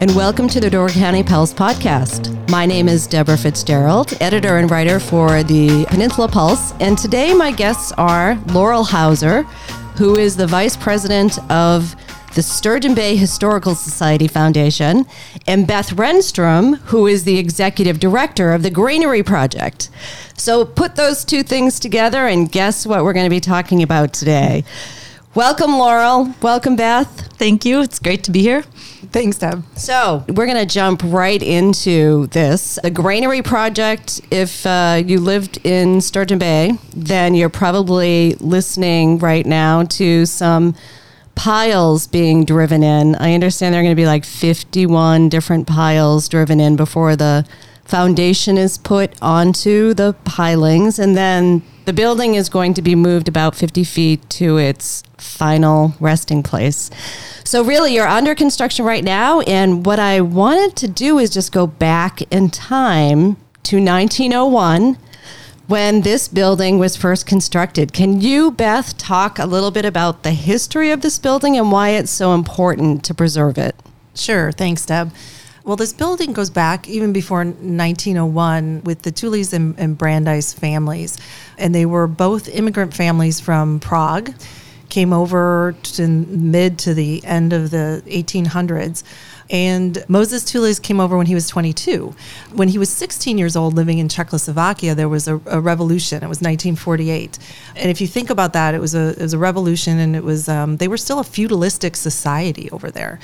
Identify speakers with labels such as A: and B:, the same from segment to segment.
A: and welcome to the Door County Pulse podcast. My name is Deborah Fitzgerald, editor and writer for the Peninsula Pulse, and today my guests are Laurel Hauser, who is the vice president of the Sturgeon Bay Historical Society Foundation, and Beth Renstrom, who is the executive director of the Granary Project. So put those two things together and guess what we're going to be talking about today. Welcome, Laurel. Welcome, Beth.
B: Thank you. It's great to be here.
C: Thanks, Deb.
A: So, we're going to jump right into this. The Granary Project, if uh, you lived in Sturgeon Bay, then you're probably listening right now to some piles being driven in. I understand there are going to be like 51 different piles driven in before the foundation is put onto the pilings, and then the building is going to be moved about 50 feet to its final resting place. So, really, you're under construction right now. And what I wanted to do is just go back in time to 1901 when this building was first constructed. Can you, Beth, talk a little bit about the history of this building and why it's so important to preserve it?
C: Sure. Thanks, Deb. Well, this building goes back even before 1901 with the Teweles and, and Brandeis families. And they were both immigrant families from Prague, came over to mid to the end of the 1800s. And Moses Teweles came over when he was 22. When he was 16 years old, living in Czechoslovakia, there was a, a revolution. It was 1948, and if you think about that, it was a it was a revolution, and it was um, they were still a feudalistic society over there.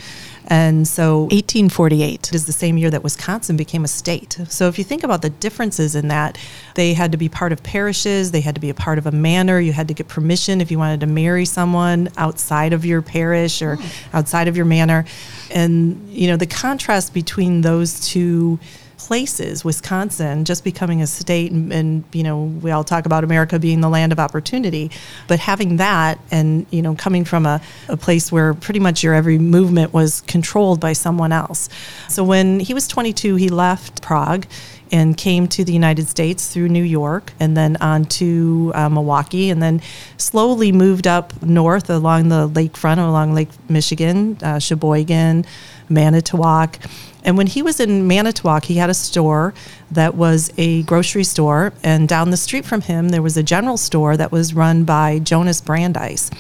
C: And so
B: 1848
C: is the same year that Wisconsin became a state. So if you think about the differences in that, they had to be part of parishes, they had to be a part of a manor, you had to get permission if you wanted to marry someone outside of your parish or hmm. outside of your manor. And you know, the contrast between those two places, Wisconsin just becoming a state, and, and, you know, we all talk about America being the land of opportunity, but having that and, you know, coming from a, a place where pretty much your every movement was controlled by someone else. So when he was 22, he left Prague and came to the United States through New York and then on to uh, Milwaukee and then slowly moved up north along the lakefront, along Lake Michigan, uh, Sheboygan, Manitowoc. And when he was in Manitowoc, he had a store that was a grocery store. And down the street from him, there was a general store that was run by Jonas Brandeis.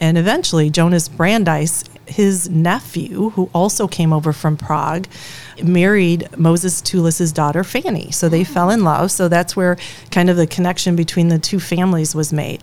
C: And eventually, Jonas Brandeis, his nephew, who also came over from Prague, married Moses Teweles's daughter, Fanny. So they mm. fell in love. So that's where kind of the connection between the two families was made.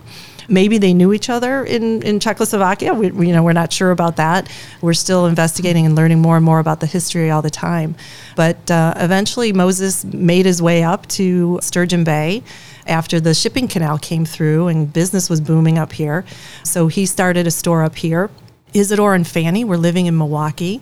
C: Maybe they knew each other in, in Czechoslovakia. We, we, you know, we're not sure about that. We're still investigating and learning more and more about the history all the time. But uh, eventually, Moses made his way up to Sturgeon Bay after the shipping canal came through and business was booming up here. So he started a store up here. Isidore and Fanny were living in Milwaukee,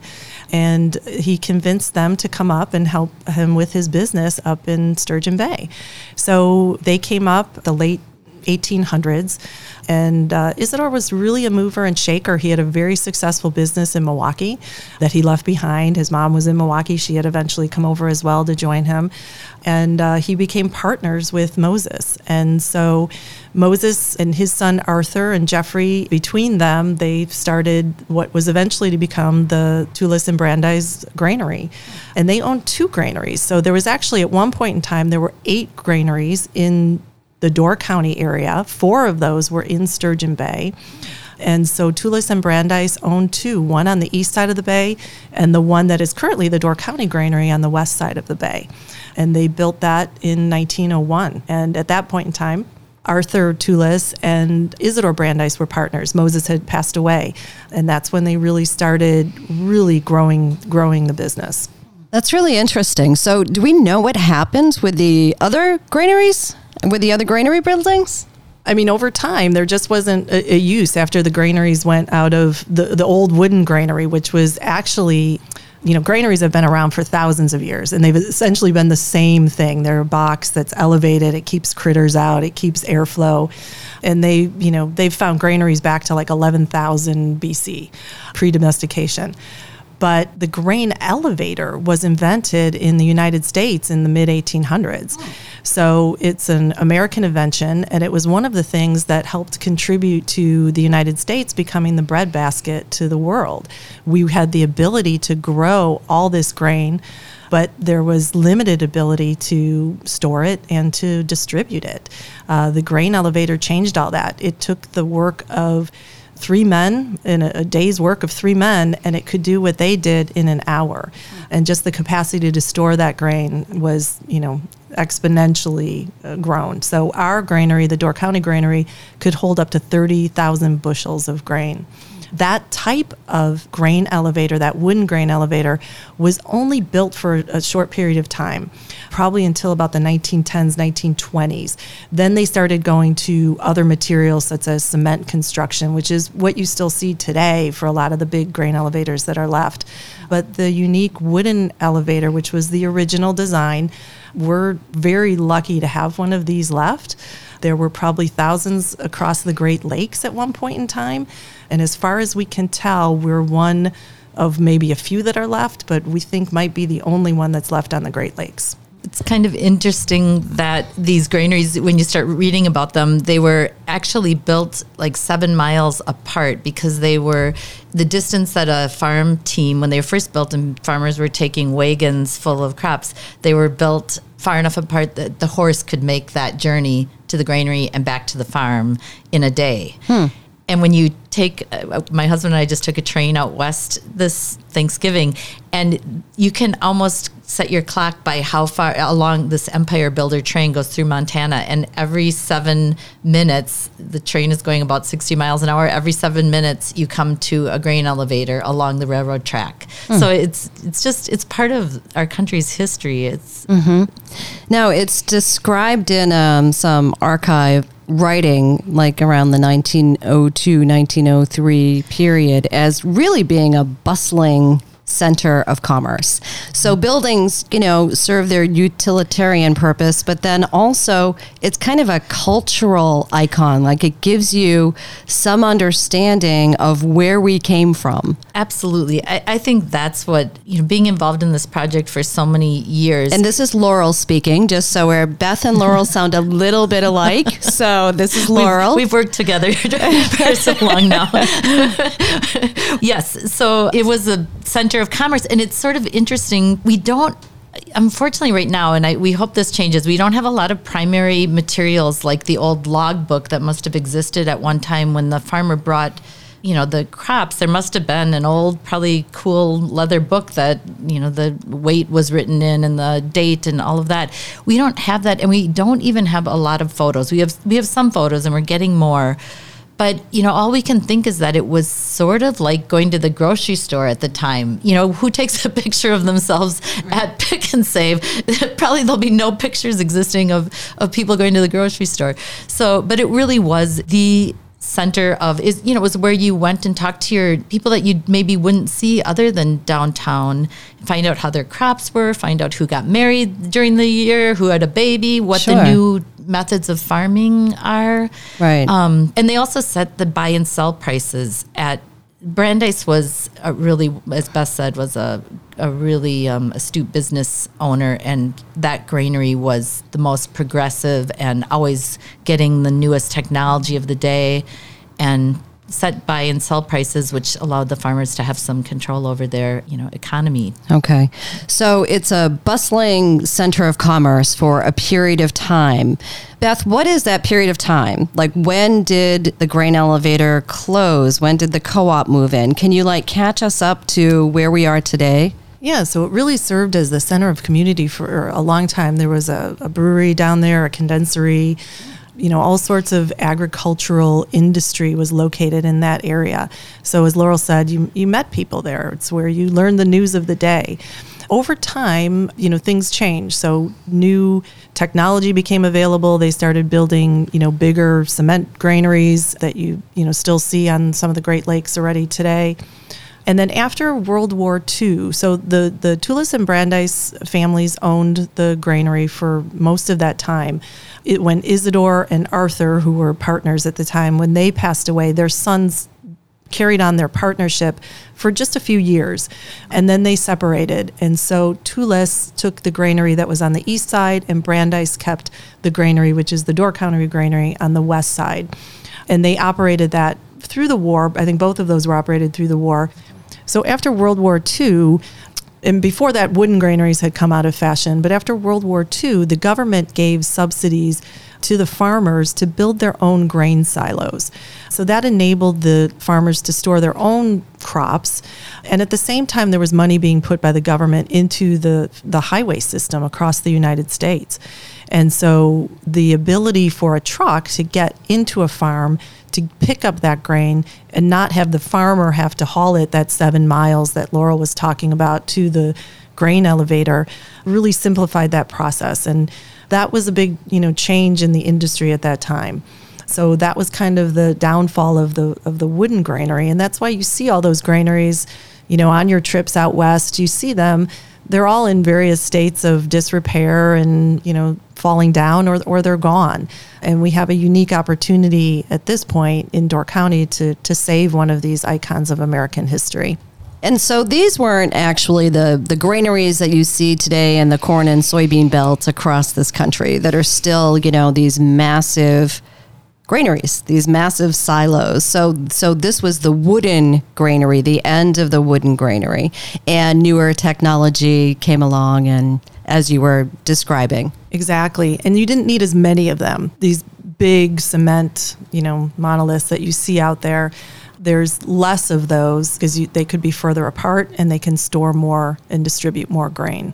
C: and he convinced them to come up and help him with his business up in Sturgeon Bay. So they came up the late 1800s. And uh, Isidore was really a mover and shaker. He had a very successful business in Milwaukee that he left behind. His mom was in Milwaukee. She had eventually come over as well to join him. And uh, he became partners with Moses. And so Moses and his son Arthur and Jeffrey, between them, they started what was eventually to become the Teweles and Brandeis Granary. And they owned two granaries. So there was actually, at one point in time, there were eight granaries in the Door County area. Four of those were in Sturgeon Bay. And so Teweles and Brandeis own two, one on the east side of the bay and the one that is currently the Door County Granary on the west side of the bay. And they built that in 1901. And at that point in time, Arthur Teweles and Isidore Brandeis were partners. Moses had passed away, and that's when they really started really growing growing the business.
A: That's really interesting. So, do we know what happened with the other granaries? With the other granary buildings?
C: I mean, over time, there just wasn't a, a, use after the granaries went out of the, the old wooden granary, which was actually you know, granaries have been around for thousands of years and they've essentially been the same thing. They're a box that's elevated, it keeps critters out, it keeps airflow. And they, you know, they've found granaries back to like 11,000 BC, pre domestication. But the grain elevator was invented in the United States in the mid 1800s. So it's an American invention, and it was one of the things that helped contribute to the United States becoming the breadbasket to the world. We had the ability to grow all this grain, but there was limited ability to store it and to distribute it. Uh, the grain elevator changed all that. It took the work of three men in a, a, day's work of three men, and it could do what they did in an hour. And just the capacity to store that grain was, you know, exponentially uh, grown. So our granary, the Door County Granary, could hold up to 30,000 bushels of grain that type of grain elevator, that wooden grain elevator, was only built for a short period of time, probably until about the 1910s, 1920s. Then they started going to other materials such as cement construction, which is what you still see today for a lot of the big grain elevators that are left. But the unique wooden elevator, which was the original design, we're very lucky to have one of these left. There were probably thousands across the Great Lakes at one point in time. And as far as we can tell, we're one of maybe a few that are left, but we think might be the only one that's left on the Great Lakes.
B: It's kind of interesting that these granaries, when you start reading about them, they were actually built like seven miles apart because they were the distance that a farm team, when they were first built and farmers were taking wagons full of crops, they were built far enough apart that the horse could make that journey to the granary and back to the farm in a day. Hmm. And when you take, uh, my husband and I just took a train out west this Thanksgiving, and you can almost set your clock by how far along this Empire Builder train goes through Montana. And every seven minutes, the train is going about 60 miles an hour. Every seven minutes, you come to a grain elevator along the railroad track. Mm. So it's it's just it's part of our country's history. It's
A: mm-hmm. now it's described in um, some archive writing like around the 1902 1903 period as really being a bustling center of commerce. So buildings, you know, serve their utilitarian purpose, but then also it's kind of a cultural icon. Like it gives you some understanding of where we came from.
B: Absolutely. I, I think that's what, you know, being involved in this project for so many years.
A: And this is Laurel speaking, just so where Beth and Laurel sound a little bit alike. So this is Laurel.
B: We've, we've worked together for so long now. yes. So it was a center of commerce. And it's sort of interesting. We don't unfortunately right now and I, we hope this changes we don't have a lot of primary materials like the old log book that must have existed at one time when the farmer brought you know the crops there must have been an old probably cool leather book that you know the weight was written in and the date and all of that we don't have that and we don't even have a lot of photos we have we have some photos and we're getting more but, you know, all we can think is that it was sort of like going to the grocery store at the time. You know, who takes a picture of themselves right. at Pick and Save? Probably there'll be no pictures existing of, of people going to the grocery store. So, but it really was the center of is you know it was where you went and talked to your people that you maybe wouldn't see other than downtown find out how their crops were find out who got married during the year who had a baby what sure. the new methods of farming are.
A: Right. Um,
B: and they also set the buy and sell prices at Brandeis was really, as Beth said, was a, a really um, astute business owner, and that granary was the most progressive and always getting the newest technology of the day. And set buy and sell prices, which allowed the farmers to have some control over their, you know, economy.
A: Okay, so it's a bustling center of commerce for a period of time. Beth, what is that period of time? Like, when did the grain elevator close? When did the co-op move in? Can you like catch us up to where we are today?
C: Yeah, so it really served as the center of community for a long time. There was a, a brewery down there, a condensery you know, all sorts of agricultural industry was located in that area. So, as Laurel said, you, you met people there. It's where you learn the news of the day. Over time, you know, things changed. So, new technology became available. They started building, you know, bigger cement granaries that you, you know, still see on some of the Great Lakes already today. And then after World War II, so the, the Teweles and Brandeis families owned the granary for most of that time. It, when Isidore and Arthur, who were partners at the time, when they passed away, their sons carried on their partnership for just a few years and then they separated. And so Teweles took the granary that was on the east side and Brandeis kept the granary which is the Door County granary on the west side. And they operated that through the war. I think both of those were operated through the war so after World War II and before that, wooden granaries had come out of fashion. But after World War II, the government gave subsidies to the farmers to build their own grain silos. So that enabled the farmers to store their own crops. And at the same time, there was money being put by the government into the, the highway system across the United States. And so the ability for a truck to get into a farm to pick up that grain and not have the farmer have to haul it that seven miles that Laurel was talking about to the grain elevator really simplified that process. And that was a big, you know, change in the industry at that time. So that was kind of the downfall of the of the wooden granary, and that's why you see all those granaries, you know, on your trips out west. You see them; they're all in various states of disrepair and you know falling down, or or they're gone. And we have a unique opportunity at this point in Door County to to save one of these icons of American history.
A: And so these weren't actually the, the granaries that you see today in the corn and soybean belts across this country that are still, you know, these massive granaries, these massive silos. So so this was the wooden granary, the end of the wooden granary. And newer technology came along and as you were describing.
C: Exactly. And you didn't need as many of them. These big cement, you know, monoliths that you see out there there's less of those because they could be further apart and they can store more and distribute more grain.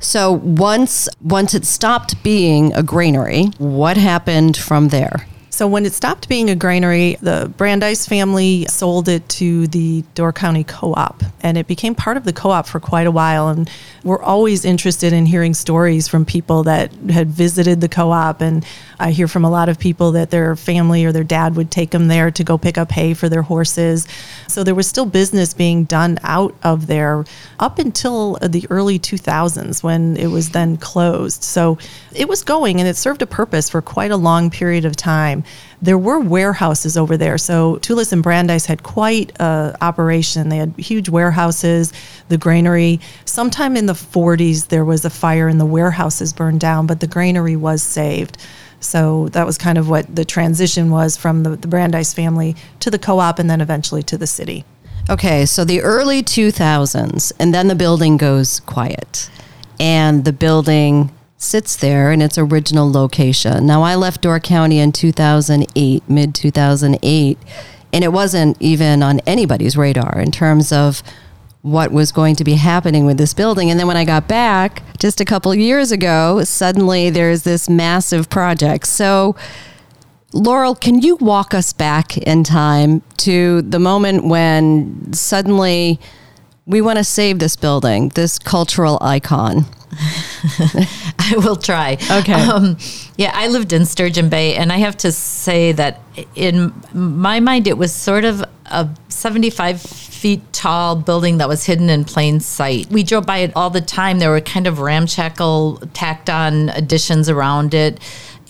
A: So once once it stopped being a granary, what happened from there?
C: So when it stopped being a granary, the Brandeis family sold it to the Door County Co-op, and it became part of the co-op for quite a while. And we're always interested in hearing stories from people that had visited the co-op, and I hear from a lot of people that their family or their dad would take them there to go pick up hay for their horses. So there was still business being done out of there up until the early 2000s when it was then closed. So it was going and it served a purpose for quite a long period of time there were warehouses over there. So Teweles and Brandeis had quite a operation. They had huge warehouses, the granary. Sometime in the 40s, there was a fire and the warehouses burned down, but the granary was saved. So that was kind of what the transition was from the, the Brandeis family to the co-op and then eventually to the city.
A: Okay, so the early 2000s, and then the building goes quiet. And the building sits there in its original location. Now, I left Door County in 2008, mid 2008, and it wasn't even on anybody's radar in terms of what was going to be happening with this building. And then when I got back just a couple years ago, suddenly there's this massive project. So, Laurel, can you walk us back in time to the moment when suddenly we want to save this building, this cultural icon?
B: I will try.
A: Okay.
B: Um, yeah, I lived in Sturgeon Bay, and I have to say that in my mind, it was sort of a 75 feet tall building that was hidden in plain sight. We drove by it all the time. There were kind of ramshackle, tacked on additions around it.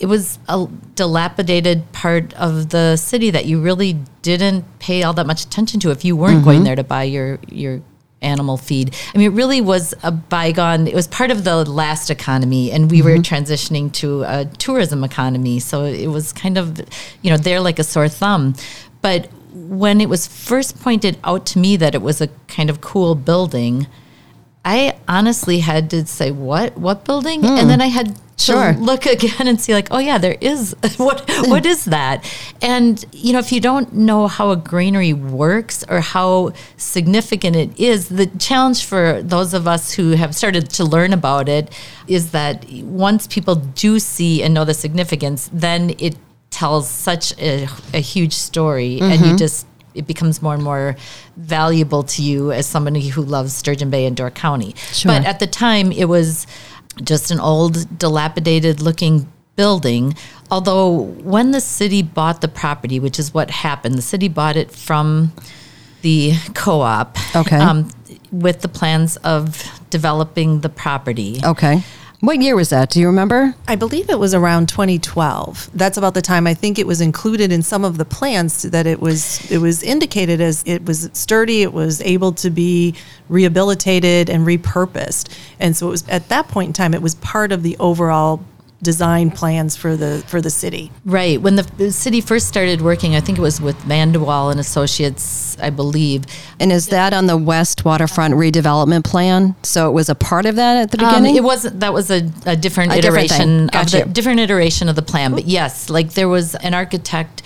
B: It was a dilapidated part of the city that you really didn't pay all that much attention to if you weren't mm-hmm. going there to buy your your animal feed. I mean, it really was a bygone. It was part of the last economy, and we mm-hmm. were transitioning to a tourism economy. So it was kind of, you know, there like a sore thumb. But when it was first pointed out to me that it was a kind of cool building, I honestly had to say, "What? What building?" Mm. And then I had sure. to look again and see like oh yeah there is what what is that and you know if you don't know how a granary works or how significant it is the challenge for those of us who have started to learn about it is that once people do see and know the significance then it tells such a, a huge story mm-hmm. and you mm-hmm. just it becomes more and more valuable to you as somebody who loves Sturgeon Bay and Door County. Sure. But at the time, it was just an old, dilapidated looking building. Although, when the city bought the property, which is what happened, the city bought it from the co-op.
A: Okay.
B: Um, with the plans of developing the property.
A: Okay. What year was that? Do you remember?
C: I believe it was around 2012. That's about the time I think it was included in some of the plans that it was it was indicated as it was sturdy, it was able to be rehabilitated and repurposed. And so it was at that point in time it was part of the overall design plans for the for the city.
B: Right. When the, the city first started working, I think it was with Vandewalle and Associates, I believe.
A: And is that on the West Waterfront redevelopment plan? So it was a part of that at the
B: Um,
A: beginning?
B: it wasn't. That was a, a different
A: A
B: iteration
A: thing.
B: of
A: Got
B: the different iteration of the plan. But yes, like there was an architect.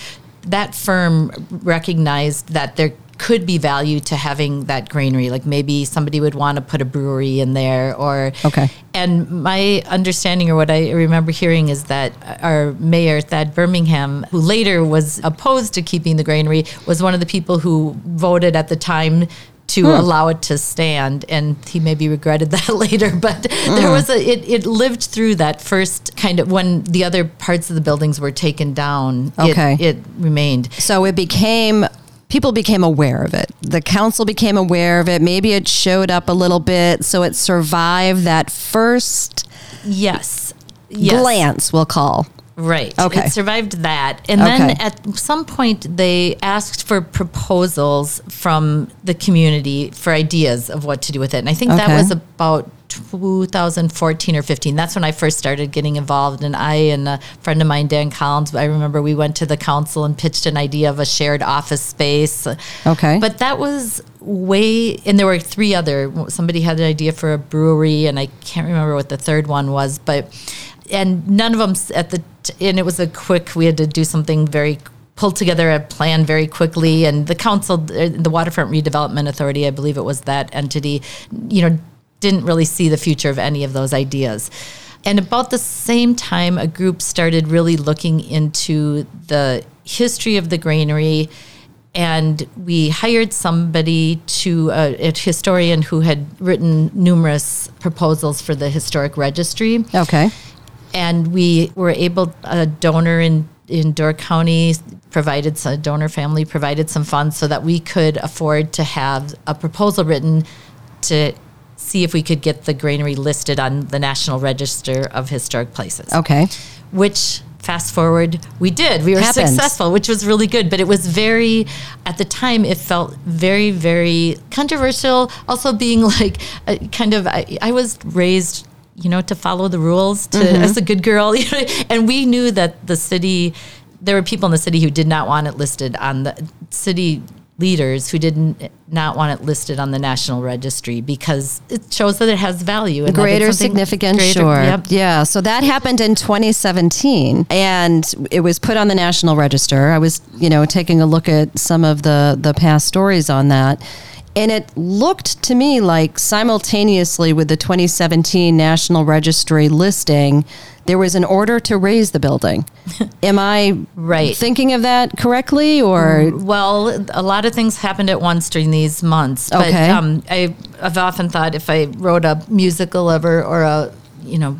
B: That firm recognized that there could be value to having that granary. Like maybe somebody would want to put a brewery in there, or
A: Okay.
B: And my understanding, or what I remember hearing, is that our mayor Thad Birmingham, who later was opposed to keeping the granary, was one of the people who voted at the time to hmm. allow it to stand and he maybe regretted that later but hmm. there was a it, it lived through that first kind of when the other parts of the buildings were taken down it-
A: Okay.
B: it, remained
A: So it became people became aware of it. The council became aware of it. Maybe it showed up a little bit, so it survived that first
B: yes yes
A: glance, we'll call.
B: Right.
A: Okay.
B: It survived that. And
A: Okay.
B: then at some point, they asked for proposals from the community for ideas of what to do with it. And I think that was about 2014 or 15. That's when I first started getting involved. And I and a friend of mine, Dan Collins, I remember we went to the council and pitched an idea of a shared office space.
A: Okay.
B: But that was way, and there were three other. Somebody had an idea for a brewery, and I can't remember what the third one was, but and none of them at the and it was a quick. We had to do something very pulled together a plan very quickly, and the council, uh, the Waterfront Redevelopment Authority, I believe it was that entity, you know, didn't really see the future of any of those ideas. And about the same time, a group started really looking into the history of the granary and we hired somebody to uh, a historian who had written numerous proposals for the historic registry
A: Okay.
B: And we were able a donor in in Door County provided a donor family provided some funds so that we could afford to have a proposal written to see if we could get the granary listed on the National Register of Historic Places
A: Okay.
B: which fast forward we did we were
A: Happened.
B: successful which was really good but it was very at the time it felt very very controversial also being like uh, kind of I, I was raised you know to follow the rules to mm-hmm. as a good girl and we knew that the city there were people in the city who did not want it listed on the city leaders who didn't not want it listed on the national registry because it shows that it has value and
A: Greater significance,
B: greater-
A: sure.
B: yep.
A: Yeah. So that happened in 2017, and it was put on the National Register. I was, you know, taking a look at some of the the past stories on that. And it looked to me like simultaneously with the 2017 National Registry listing, there was an order to raze the building. Am I
B: Right.
A: thinking of that correctly, or
B: Well, a lot of things happened at once during these months. But
A: Okay.
B: um, I, I've often thought if I wrote a musical ever or a, you know,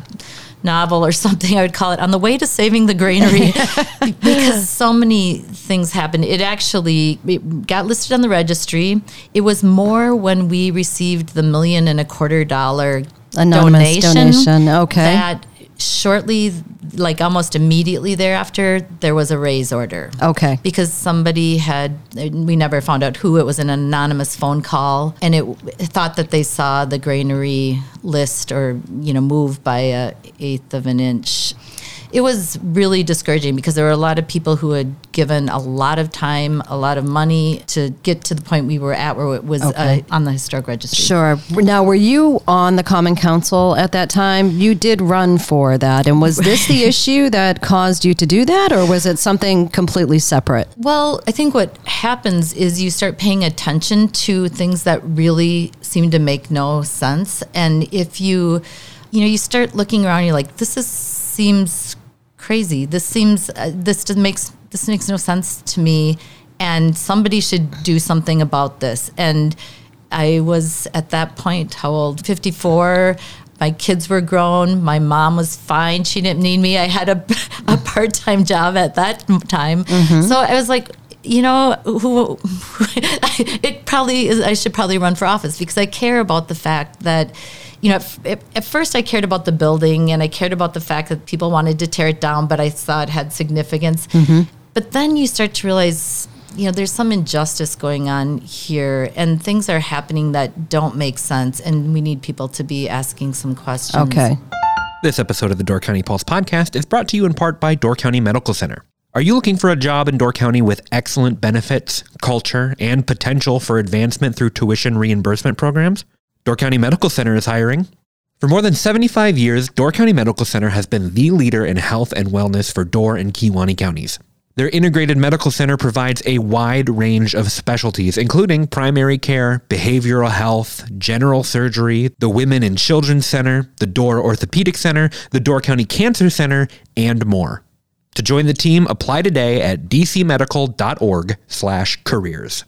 B: novel or something, I would call it On the Way to Saving the Granary because so many things happened. It actually it got listed on the registry. It was more when we received the million and a quarter dollar
A: Anonymous
B: donation.
A: donation, okay.
B: That shortly, like almost immediately thereafter, there was a raze order
A: okay?
B: because somebody had we never found out who it was an anonymous phone call and it, thought that they saw the granary list or you know move by a eighth of an inch it was really discouraging because there were a lot of people who had given a lot of time a lot of money to get to the point we were at where it was
A: Okay.
B: uh, on the historic registry
A: Sure. Now, were you on the Common Council at that time? You did run for that. And was this the issue that caused you to do that, or was it something completely separate?
B: Well, I think what happens is you start paying attention to things that really seem to make no sense. And if you, you know, you start looking around, you're like, this is seems crazy. This seems uh, this makes this makes no sense to me, and somebody should do something about this. And I was at that point, how old? Fifty four. My kids were grown. My mom was fine. She didn't need me. I had a, a part time job at that time. So I was like, you know, who it probably is. I should probably run for office because I care about the fact that, you know, at, at, first I cared about the building and I cared about the fact that people wanted to tear it down, but I saw it had significance. Mm-hmm. But then you start to realize, you know, there's some injustice going on here and things are happening that don't make sense. And we need people to be asking some questions.
A: Okay.
D: This episode of the Door County Pulse podcast is brought to you in part by Door County Medical Center. Are you looking for a job in Door County with excellent benefits, culture, and potential for advancement through tuition reimbursement programs? Door County Medical Center is hiring. For more than 75 years, Door County Medical Center has been the leader in health and wellness for Door and Kewaunee counties. Their integrated medical center provides a wide range of specialties, including primary care, behavioral health, general surgery, the Women and Children's Center, the Door Orthopedic Center, the Door County Cancer Center, and more. To join the team, apply today at dcmedical.org/careers.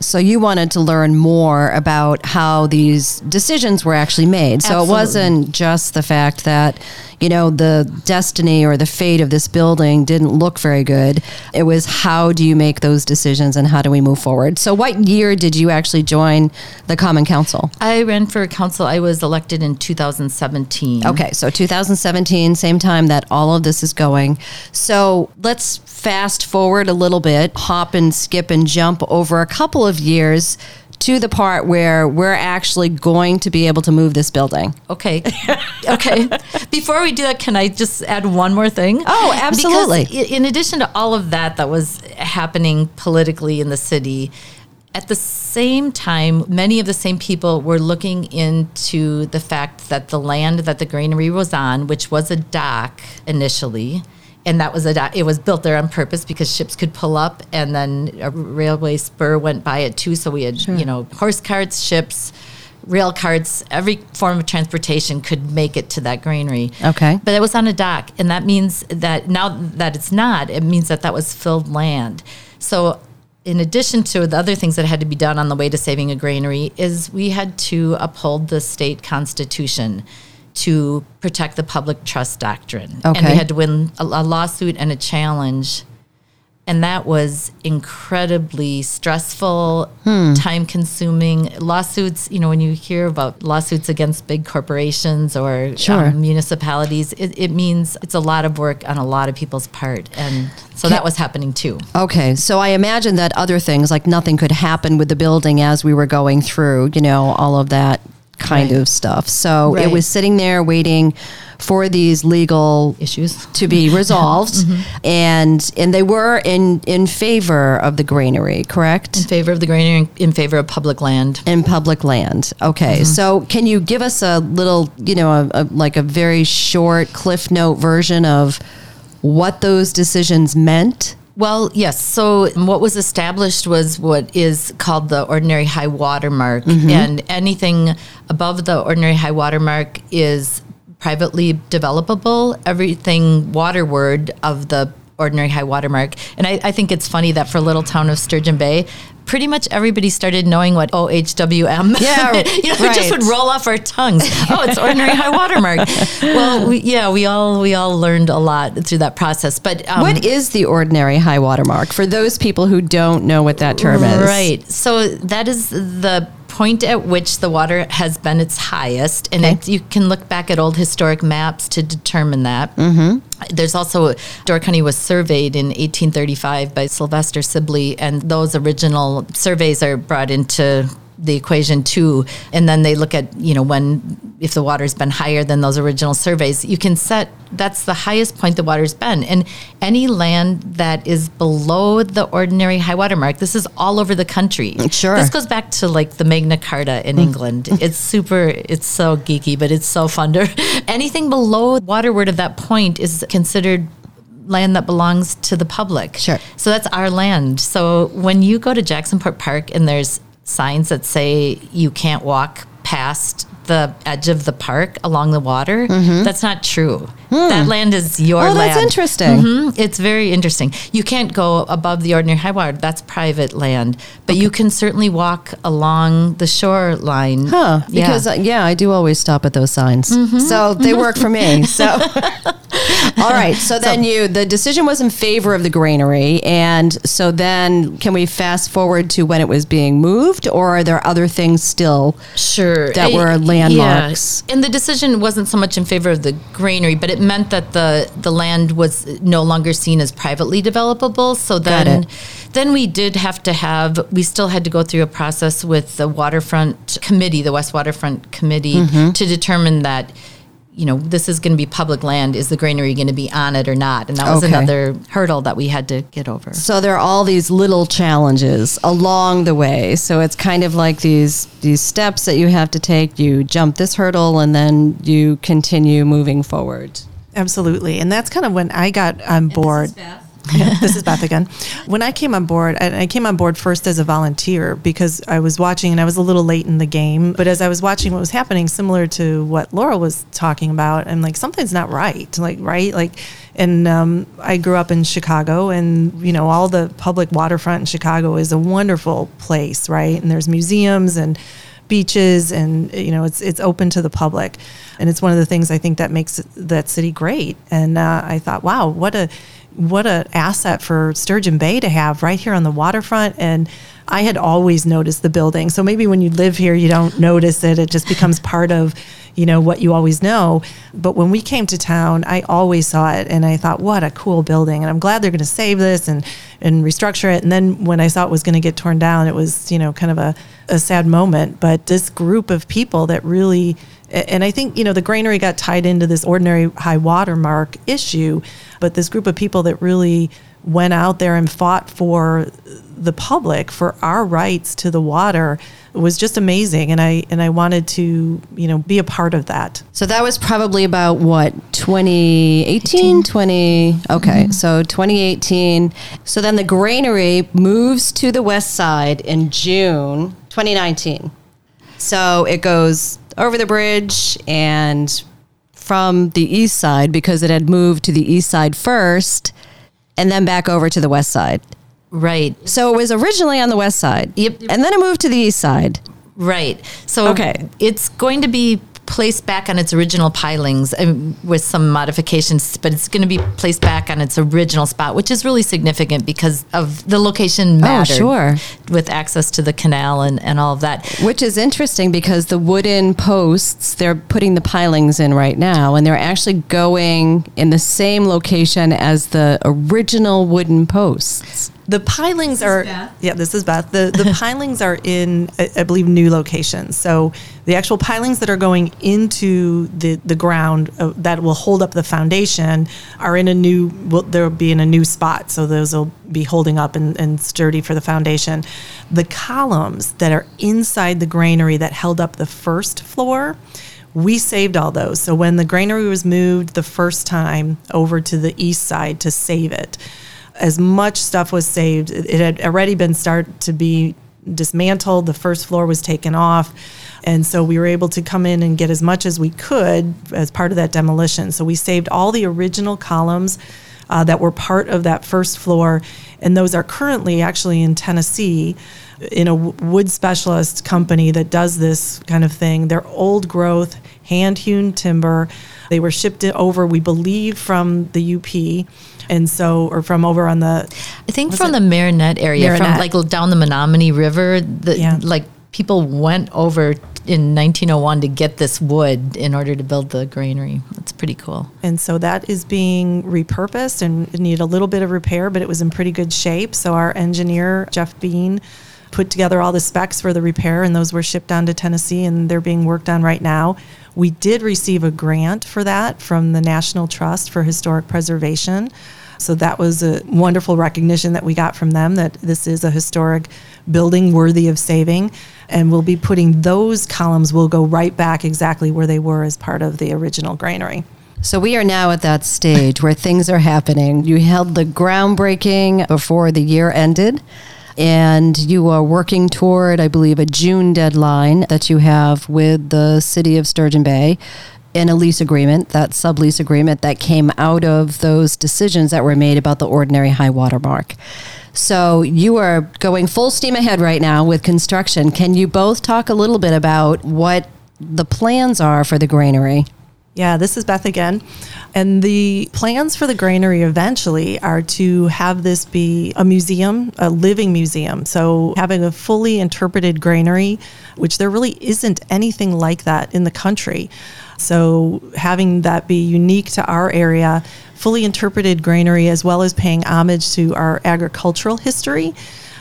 A: So you wanted to learn more about how these decisions were actually made. So
B: Absolutely.
A: it wasn't just the fact that, you know, the destiny or the fate of this building didn't look very good. It was how do you make those decisions and how do we move forward? So what year did you actually join the Common Council?
B: I ran for council. I was elected in 2017.
A: Okay, so 2017, same time that all of this is going. So let's fast forward a little bit, hop and skip and jump over a couple of years to the part where we're actually going to be able to move this building.
B: Okay. okay. Before we do that, can I just add one more thing?
A: Oh, absolutely.
B: Because in addition to all of that that was happening politically in the city, at the same time, many of the same people were looking into the fact that the land that the granary was on, which was a dock initially, and that was a it was built there on purpose because ships could pull up, and then a railway spur went by it too. So we had, you know, horse carts, ships, rail carts, every form of transportation could make it to that granary.
A: Okay.
B: But it was on a dock, and that means that now that it's not, it means that that was filled land. So, in addition to the other things that had to be done on the way to saving a granary, is we had to uphold the state constitution to protect the public trust doctrine, and we had to win a, a lawsuit and a challenge. And that was incredibly stressful,
A: Hmm.
B: time consuming. Lawsuits, you know, when you hear about lawsuits against big corporations or
A: Sure.
B: um, municipalities, it, it means it's a lot of work on a lot of people's part. And so that was happening too.
A: Okay, so I imagine that other things like nothing could happen with the building as we were going through, you know, all of that kind
B: Right.
A: of stuff. So it was sitting there waiting for these legal
B: Issues.
A: to be resolved mm-hmm. and and they were in in favor of the granary, correct?
B: In favor of the granary, in favor of public land.
A: in public land. Okay, mm-hmm. so can you give us a little, you know, a, a, like a very short cliff note version of what those decisions meant?
B: Well, yes. So what was established was what is called the ordinary high water mark, mm-hmm. and anything above the ordinary high water mark is privately developable. Everything waterward of the ordinary high water mark, and I, I think it's funny that for a little town of Sturgeon Bay. Pretty much everybody started knowing what OHWM.
A: Yeah,
B: you know, it just would roll off our tongues. Oh, it's ordinary high water mark. Well, we, yeah, we all we all learned a lot through that process. But um,
A: what is the ordinary high water mark for those people who don't know what that term is?
B: Right. So that is the point at which the water has been its highest, and
A: Okay.
B: it, you can look back at old historic maps to determine that. Mm-hmm. There's also Door County was surveyed in 1835 by Sylvester Sibley, and those original surveys are brought into the equation too and then they look at you know when if the water's been higher than those original surveys you can set that's the highest point the water's been and any land that is below the ordinary high water mark this is all over the country
A: Sure.
B: this goes back to like the magna carta in hmm. england it's super it's so geeky but it's so fun to anything below waterward of that point is considered land that belongs to the public
A: Sure.
B: so that's our land. So when you go to Jacksonport Park and there's signs that say you can't walk past the edge of the park along the water. That's not true. That land is your
A: Mm-hmm. Oh,
B: land.
A: that's interesting.
B: Mhm. It's very interesting. You can't go above the ordinary high water. That's private land. But you can certainly walk along the shoreline.
A: Huh?
B: Yeah.
A: Because uh, yeah, I do always stop at those signs, so they work for me. So, all right. So then you, the decision was in favor of the granary, and so then can we fast forward to when it was being moved, or are there other things still?
B: Sure.
A: that
B: I-
A: were landmarks.
B: yeah. And the decision wasn't so much in favor of the granary, but it meant that the, the land was no longer seen as privately developable. So
A: Got
B: then,
A: it.
B: then we did have to have, we still had to go through a process with the waterfront committee, the West Waterfront Committee,
A: Mm-hmm.
B: to determine that, you know, this is going to be public land. Is the granary going to be on it or not? And that was
A: Okay.
B: another hurdle that we had to get over.
A: So there are all these little challenges along the way. So it's kind of like these these steps that you have to take. You jump this hurdle, and then you continue moving forward.
C: Absolutely. And that's kind of when I got on board. This is Beth again. When I came on board, and I came on board first as a volunteer because I was watching and I was a little late in the game. But as I was watching what was happening, similar to what Laura was talking about, I'm like, something's not right. Like, right? Like, and um, I grew up in Chicago, and, you know, all the public waterfront in Chicago is a wonderful place, right? And there's museums and beaches and you know it's it's open to the public and it's one of the things i think that makes that city great and uh, i thought wow what a what an asset for sturgeon bay to have right here on the waterfront. And i had always noticed the building. So maybe when you live here you don't notice it. It just becomes part of you know what you always know. But when we came to town i always saw it and i thought what a cool building. And i'm glad they're going to save this and and restructure it. And then when i saw it was going to get torn down it was you know kind of a, a sad moment. But this group of people that really and i think you know the granary got tied into this ordinary high water mark issue but this group of people that really went out there and fought for the public for our rights to the water was just amazing and i and i wanted to you know be a part of that
A: So that was probably about what 2018, 20. Okay, mm-hmm. so 2018. So then the granary moves to the west side in June 2019. So it goes over the bridge and from the east side because it had moved to the east side first and then back over to the west side.
B: Right.
A: So it was originally on the west side.
B: Yep.
A: And then it moved to the east side.
B: Right. So
A: Okay.
B: it's going to be placed back on its original pilings um, with some modifications, but it's going to be placed back on its original spot, which is really significant because of the location mattered
A: sure.
B: with access to the canal and, and all of that.
A: Which is interesting because the wooden posts, they're putting the pilings in right now, and they're actually going in the same location as the original wooden posts.
C: The pilings are yeah. This is Beth. The the pilings are in I, I believe new locations. So the actual pilings that are going into the the ground uh, that will hold up the foundation are in a new. Will they'll be in a new spot. So those will be holding up and, and sturdy for the foundation. The columns that are inside the granary that held up the first floor. We saved all those. So when the granary was moved the first time over to the east side to save it, as much stuff was saved. It had already been started to be dismantled. The first floor was taken off. And so we were able to come in and get as much as we could as part of that demolition. So we saved all the original columns uh, that were part of that first floor. And those are currently actually in Tennessee in a wood specialist company that does this kind of thing. They're old growth, hand hewn timber. They were shipped over, we believe, from the UP. And so, or from over on the,
B: I think from the Marinette area, from like down the Menominee River, the,
C: Yeah.
B: like people went over in 1901 to get this wood in order to build the granary. That's pretty cool.
C: and so that is being repurposed and it needed a little bit of repair, but it was in pretty good shape. So our engineer, Jeff Bean, put together all the specs for the repair and those were shipped down to Tennessee and they're being worked on right now. We did receive a grant for that from the National Trust for Historic Preservation. So that was a wonderful recognition that we got from them that this is a historic building worthy of saving. And we'll be putting those columns will go right back exactly where they were as part of the original granary.
A: So we are now at that stage where things are happening. You held the groundbreaking before the year ended. and you are working toward, I believe, a June deadline that you have with the city of Sturgeon Bay in a lease agreement, that sublease agreement that came out of those decisions that were made about the ordinary high water mark. So you are going full steam ahead right now with construction. Can you both talk a little bit about what the plans are for the granary?
C: Yeah, this is Beth again. And the plans for the granary eventually are to have this be a museum, a living museum. So having a fully interpreted granary, which there really isn't anything like that in the country. So having that be unique to our area, fully interpreted granary, as well as paying homage to our agricultural history.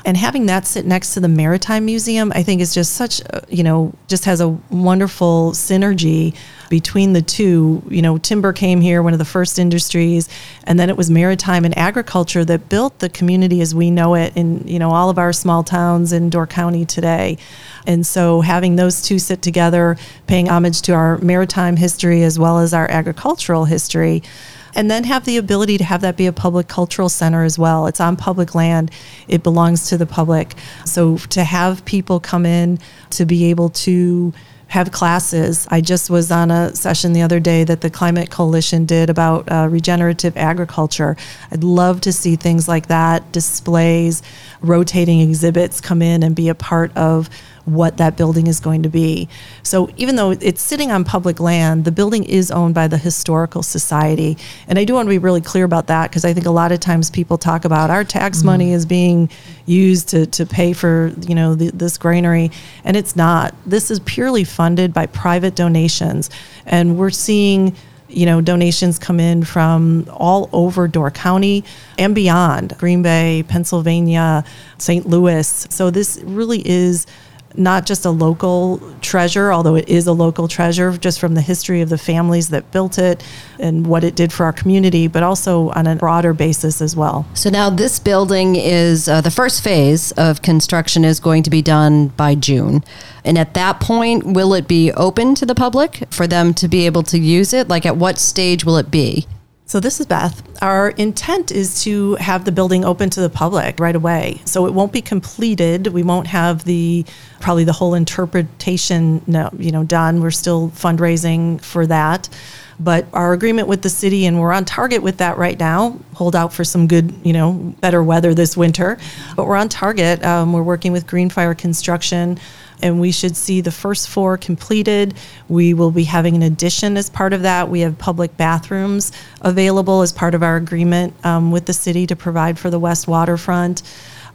C: And having that sit next to the Maritime Museum, I think is just such, uh, you know, just has a wonderful synergy between the two. You know, timber came here, one of the first industries, and then it was maritime and agriculture that built the community as we know it in, you know, all of our small towns in Door County today. And so having those two sit together, paying homage to our maritime history as well as our agricultural history, and then have the ability to have that be a public cultural center as well. It's on public land, it belongs to the public. So to have people come in to be able to have classes. I just was on a session the other day that the Climate Coalition did about uh, regenerative agriculture. I'd love to see things like that, displays, rotating exhibits come in and be a part of what that building is going to be. So even though it's sitting on public land, the building is owned by the Historical Society. And I do want to be really clear about that because I think a lot of times people talk about our tax mm. money is being used to, to pay for, you know, the, this granary and it's not. This is purely funded by private donations and we're seeing you know, donations come in from all over Door County and beyond Green Bay, Pennsylvania, St. Louis. So this really is not just a local treasure, although it is a local treasure just from the history of the families that built it and what it did for our community, but also on a broader basis as well.
A: So now this building is uh, the first phase of construction is going to be done by June. And at that point, will it be open to the public for them to be able to use it? Like at what stage will it be?
C: So, this is Beth. Our intent is to have the building open to the public right away. So, it won't be completed. We won't have the probably the whole interpretation no, you know, done. We're still fundraising for that. But our agreement with the city, and we're on target with that right now. Hold out for some good, you know, better weather this winter. But we're on target. Um, we're working with Greenfire Construction and we should see the first floor completed. We will be having an addition as part of that. We have public bathrooms available as part of our agreement um, with the city to provide for the west waterfront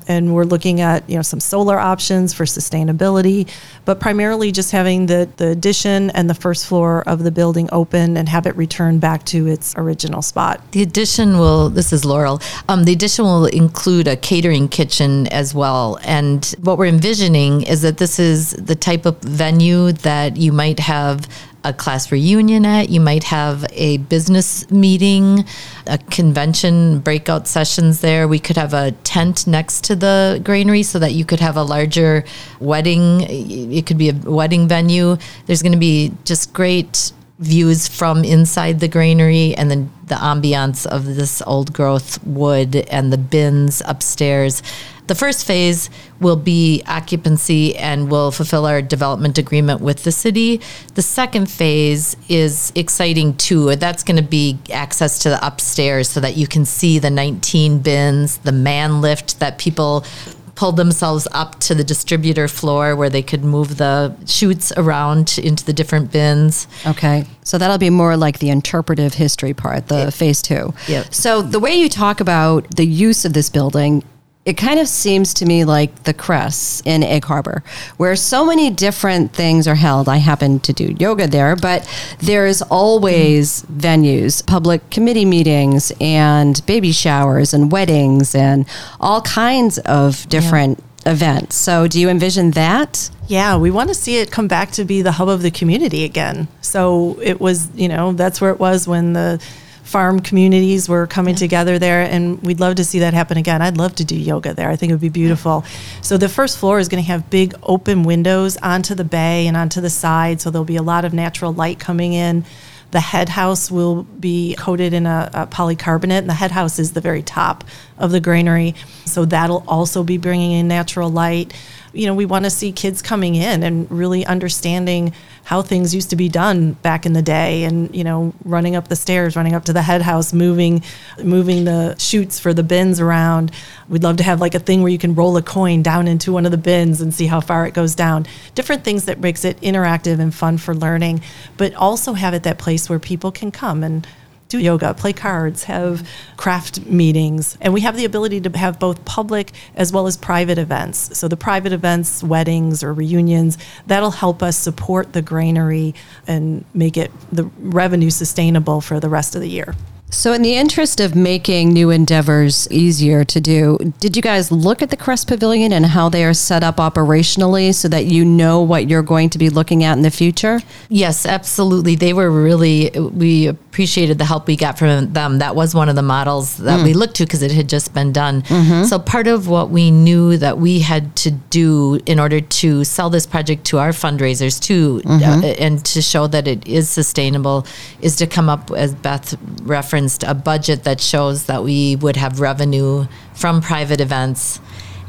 C: and we're looking at you know some solar options for sustainability, but primarily just having the the addition and the first floor of the building open and have it return back to its original spot.
B: The addition will. This is Laurel. Um, the addition will include a catering kitchen as well, and what we're envisioning is that this is the type of venue that you might have a class reunion at. You might have a business meeting, a convention, breakout sessions there. We could have a tent next to the granary so that you could have a larger wedding. It could be a wedding venue. There's going to be just great views from inside the granary and then the ambiance of this old growth wood and the bins upstairs. The first phase will be occupancy and will fulfill our development agreement with the city. The second phase is exciting too. That's going to be access to the upstairs so that you can see the 19 bins, the man lift that people pulled themselves up to the distributor floor where they could move the chutes around into the different bins.
A: Okay. So that'll be more like the interpretive history part, the phase two.
B: Yep.
A: So the way you talk about the use of this building it kind of seems to me like the Kress in Egg Harbor, where so many different things are held. I happen to do yoga there, but there's always mm. venues, public committee meetings, and baby showers, and weddings, and all kinds of different yeah. events. So, do you envision that?
C: Yeah, we want to see it come back to be the hub of the community again. So, it was, you know, that's where it was when the farm communities were coming yeah. together there, and we'd love to see that happen again. I'd love to do yoga there. I think it would be beautiful. So the first floor is going to have big open windows onto the bay and onto the side, so there'll be a lot of natural light coming in. The head house will be coated in a, a polycarbonate, and the head house is the very top of the granary. So that'll also be bringing in natural light. You know, we want to see kids coming in and really understanding how things used to be done back in the day and you know running up the stairs running up to the head house moving moving the chutes for the bins around we'd love to have like a thing where you can roll a coin down into one of the bins and see how far it goes down different things that makes it interactive and fun for learning but also have it that place where people can come and do yoga, play cards, have craft meetings. And we have the ability to have both public as well as private events. So the private events, weddings or reunions, that'll help us support the granary and make it the revenue sustainable for the rest of the year.
A: So, in the interest of making new endeavors easier to do, did you guys look at the Kress Pavilion and how they are set up operationally so that you know what you're going to be looking at in the future?
B: Yes, absolutely. They were really, we appreciated the help we got from them. That was one of the models that mm. we looked to because it had just been done. Mm-hmm. So, part of what we knew that we had to do in order to sell this project to our fundraisers too, mm-hmm. uh, and to show that it is sustainable, is to come up, as Beth referenced, referenced a budget that shows that we would have revenue from private events.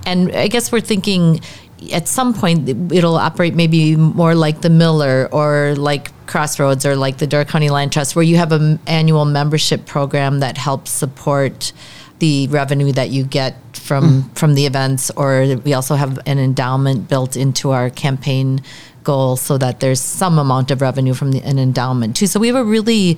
B: And I guess we're thinking at some point it'll operate maybe more like the Miller or like Crossroads or like the Door County Land Trust, where you have an annual membership program that helps support the revenue that you get from mm. from the events. Or we also have an endowment built into our campaign goal so that there's some amount of revenue from the, an endowment too. So we have a really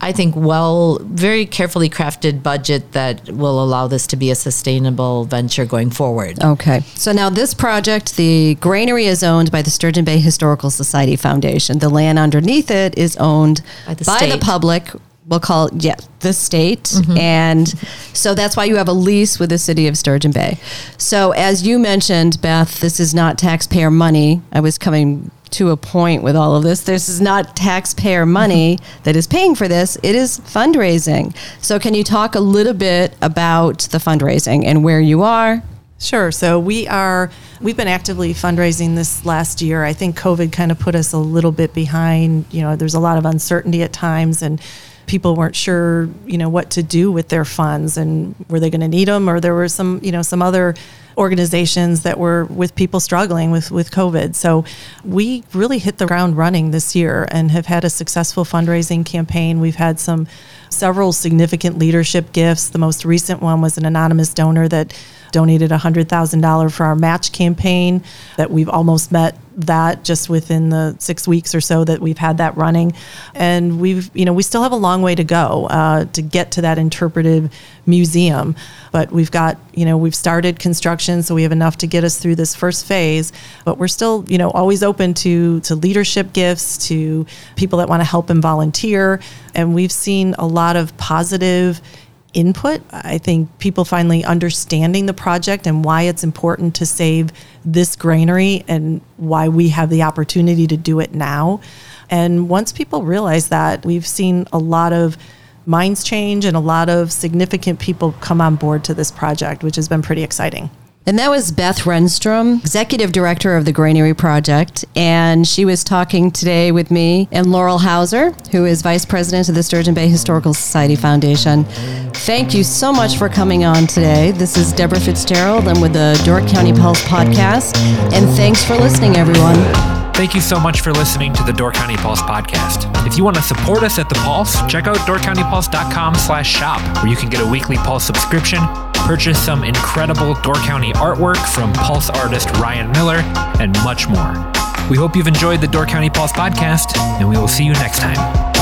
B: I think, well, very carefully crafted budget that will allow this to be a sustainable venture going forward.
A: Okay. So now this project, the granary is owned by the Sturgeon Bay Historical Society Foundation. The land underneath it is owned by the, by the public. We'll call it, yeah, the state. Mm-hmm. And so that's why you have a lease with the city of Sturgeon Bay. So, as you mentioned, Beth, this is not taxpayer money. I was coming to a point with all of this. This is not taxpayer money mm-hmm. that is paying for this, it is fundraising. So, can you talk a little bit about the fundraising and where you are?
C: Sure. So we are we've been actively fundraising this last year. I think COVID kind of put us a little bit behind. You know, there's a lot of uncertainty at times and people weren't sure, you know, what to do with their funds and were they going to need them or there were some, you know, some other organizations that were with people struggling with, with COVID. So we really hit the ground running this year and have had a successful fundraising campaign. We've had some several significant leadership gifts. The most recent one was an anonymous donor that donated $100,000 for our match campaign that we've almost met that just within the six weeks or so that we've had that running. And we've, you know, we still have a long way to go uh, to get to that interpretive museum. But we've got, you know, we've started construction, so we have enough to get us through this first phase. But we're still, you know, always open to to leadership gifts, to people that want to help and volunteer. And we've seen a lot of positive input. I think people finally understanding the project and why it's important to save this granary and why we have the opportunity to do it now. And once people realize that, we've seen a lot of minds change and a lot of significant people come on board to this project, which has been pretty exciting.
A: And that was Beth Renstrom, Executive Director of the Granary Project. And she was talking today with me and Laurel Hauser, who is Vice President of the Sturgeon Bay Historical Society Foundation. Thank you so much for coming on today. This is Deborah Fitzgerald. I'm with the Door County Pulse podcast. And thanks for listening, everyone.
D: Thank you so much for listening to the Door County Pulse podcast. If you want to support us at the Pulse, check out doorcountypulse.com slash shop, where you can get a weekly Pulse subscription purchase some incredible Door County artwork from Pulse artist Ryan Miller, and much more. We hope you've enjoyed the Door County Pulse podcast, and we will see you next time.